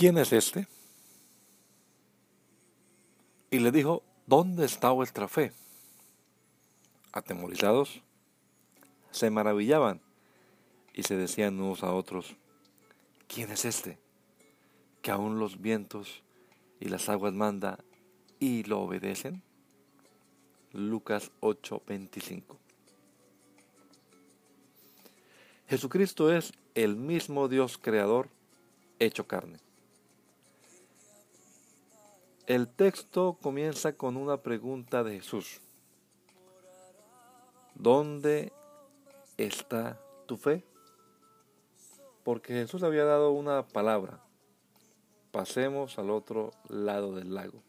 ¿Quién es este? Y le dijo, ¿dónde está vuestra fe? Atemorizados, se maravillaban y se decían unos a otros, ¿quién es este? Que aún los vientos y las aguas manda y lo obedecen. Lucas 8:25 Jesucristo es el mismo Dios creador hecho carne. El texto comienza con una pregunta de Jesús. ¿Dónde está tu fe? Porque Jesús había dado una palabra. Pasemos al otro lado del lago.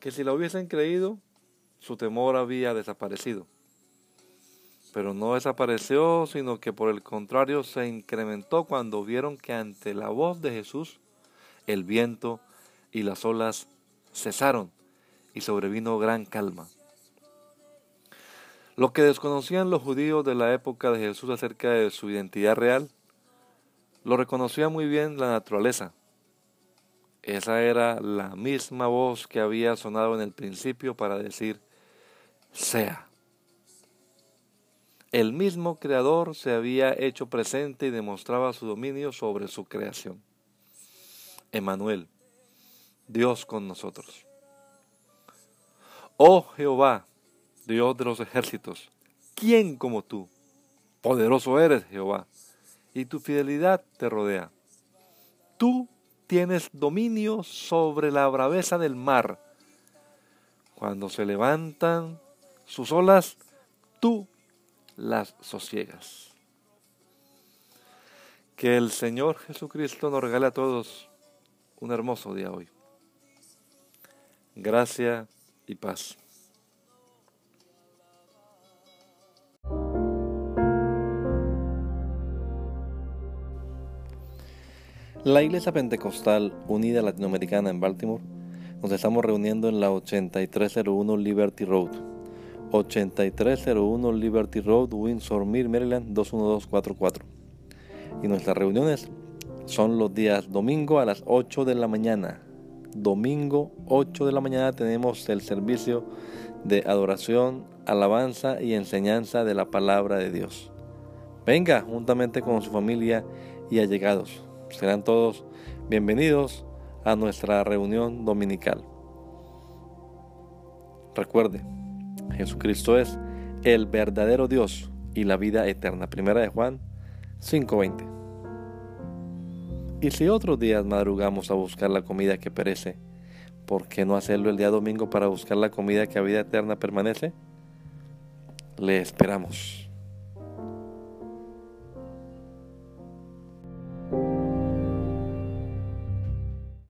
Que si la hubiesen creído, su temor había desaparecido. Pero no desapareció, sino que por el contrario se incrementó cuando vieron que ante la voz de Jesús el viento y las olas cesaron y sobrevino gran calma. Lo que desconocían los judíos de la época de Jesús acerca de su identidad real, lo reconocía muy bien la naturaleza. Esa era la misma voz que había sonado en el principio para decir, sea. El mismo Creador se había hecho presente y demostraba su dominio sobre su creación. Emanuel, Dios con nosotros. Oh Jehová, Dios de los ejércitos, ¿quién como tú? Poderoso eres, Jehová, y tu fidelidad te rodea. Tú tienes dominio sobre la braveza del mar. Cuando se levantan sus olas, tú las sosiegas. Que el Señor Jesucristo nos regale a todos un hermoso día hoy gracia y paz. La Iglesia Pentecostal Unida Latinoamericana en Baltimore nos estamos reuniendo en la 8301 Liberty Road. 8301 Liberty Road, Windsor Mill, Maryland 21244. Y nuestras reuniones son los días domingo a las 8 de la mañana domingo 8 de la mañana tenemos el servicio de adoración, alabanza y enseñanza de la palabra de Dios. Venga juntamente con su familia y allegados. Serán todos bienvenidos a nuestra reunión dominical. Recuerde, Jesucristo es el verdadero Dios y la vida eterna. Primera de Juan 5:20. Y si otros días madrugamos a buscar la comida que perece, ¿por qué no hacerlo el día domingo para buscar la comida que a vida eterna permanece? Le esperamos.